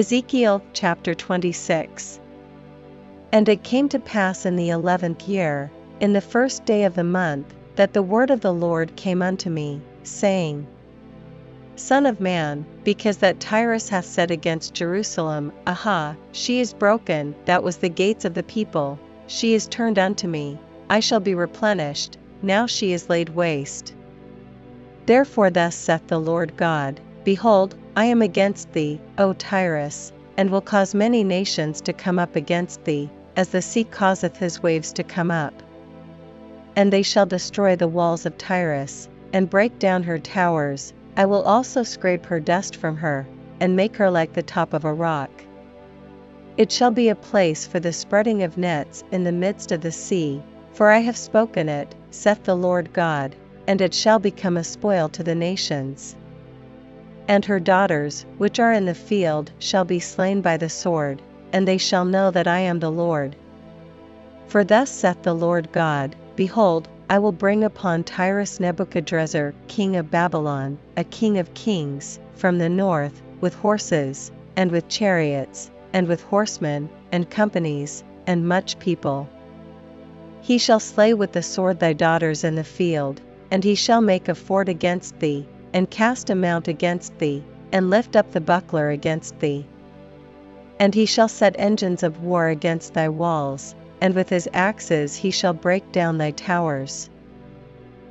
Ezekiel chapter 26 And it came to pass in the eleventh year, in the first day of the month, that the word of the Lord came unto me, saying, Son of man, because that Tyrus hath said against Jerusalem, Aha, she is broken, that was the gates of the people, she is turned unto me, I shall be replenished, now she is laid waste. Therefore thus saith the Lord God, Behold, I am against thee, O Tyrus, and will cause many nations to come up against thee, as the sea causeth his waves to come up. And they shall destroy the walls of Tyrus, and break down her towers, I will also scrape her dust from her, and make her like the top of a rock. It shall be a place for the spreading of nets in the midst of the sea, for I have spoken it, saith the Lord God, and it shall become a spoil to the nations. And her daughters, which are in the field, shall be slain by the sword, and they shall know that I am the Lord. For thus saith the Lord God Behold, I will bring upon Tyrus Nebuchadrezzar, king of Babylon, a king of kings, from the north, with horses, and with chariots, and with horsemen, and companies, and much people. He shall slay with the sword thy daughters in the field, and he shall make a fort against thee, and cast a mount against thee, and lift up the buckler against thee. And he shall set engines of war against thy walls, and with his axes he shall break down thy towers.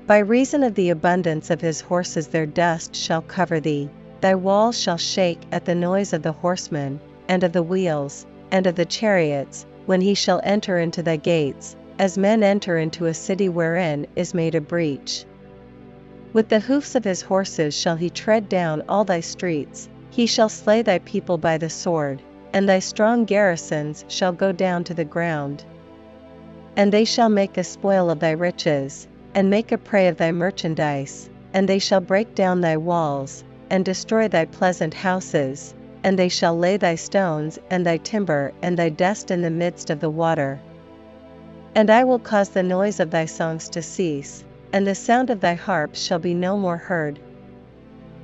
By reason of the abundance of his horses their dust shall cover thee, thy walls shall shake at the noise of the horsemen, and of the wheels, and of the chariots, when he shall enter into thy gates, as men enter into a city wherein is made a breach. With the hoofs of his horses shall he tread down all thy streets, he shall slay thy people by the sword, and thy strong garrisons shall go down to the ground. And they shall make a spoil of thy riches, and make a prey of thy merchandise, and they shall break down thy walls, and destroy thy pleasant houses, and they shall lay thy stones and thy timber and thy dust in the midst of the water. And I will cause the noise of thy songs to cease, and the sound of thy harp shall be no more heard.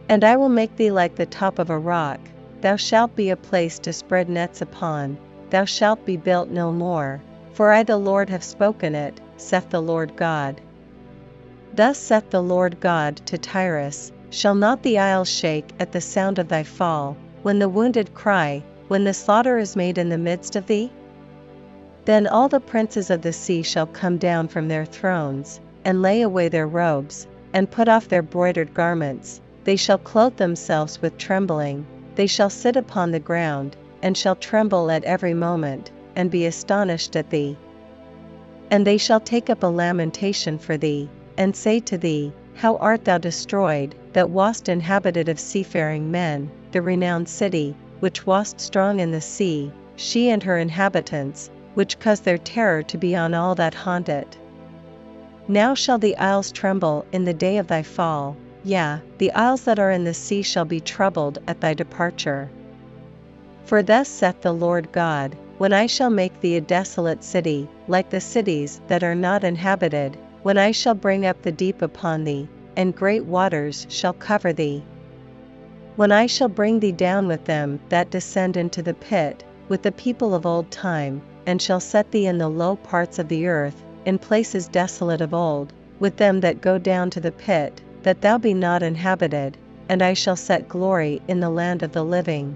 And I will make thee like the top of a rock, thou shalt be a place to spread nets upon, thou shalt be built no more, for I the Lord have spoken it, saith the Lord God. Thus saith the Lord God to Tyrus Shall not the isles shake at the sound of thy fall, when the wounded cry, when the slaughter is made in the midst of thee? Then all the princes of the sea shall come down from their thrones, and lay away their robes, and put off their broidered garments, they shall clothe themselves with trembling, they shall sit upon the ground, and shall tremble at every moment, and be astonished at thee. And they shall take up a lamentation for thee, and say to thee, How art thou destroyed, that wast inhabited of seafaring men, the renowned city, which wast strong in the sea, she and her inhabitants, which caused their terror to be on all that haunt it. Now shall the isles tremble in the day of thy fall, yea, the isles that are in the sea shall be troubled at thy departure. For thus saith the Lord God, when I shall make thee a desolate city, like the cities that are not inhabited, when I shall bring up the deep upon thee, and great waters shall cover thee. When I shall bring thee down with them that descend into the pit, with the people of old time, and shall set thee in the low parts of the earth, in places desolate of old, with them that go down to the pit, that thou be not inhabited, and I shall set glory in the land of the living.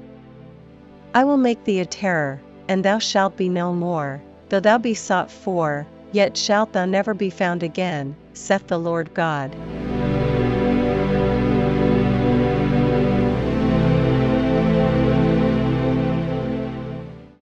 I will make thee a terror, and thou shalt be no more, though thou be sought for, yet shalt thou never be found again, saith the Lord God.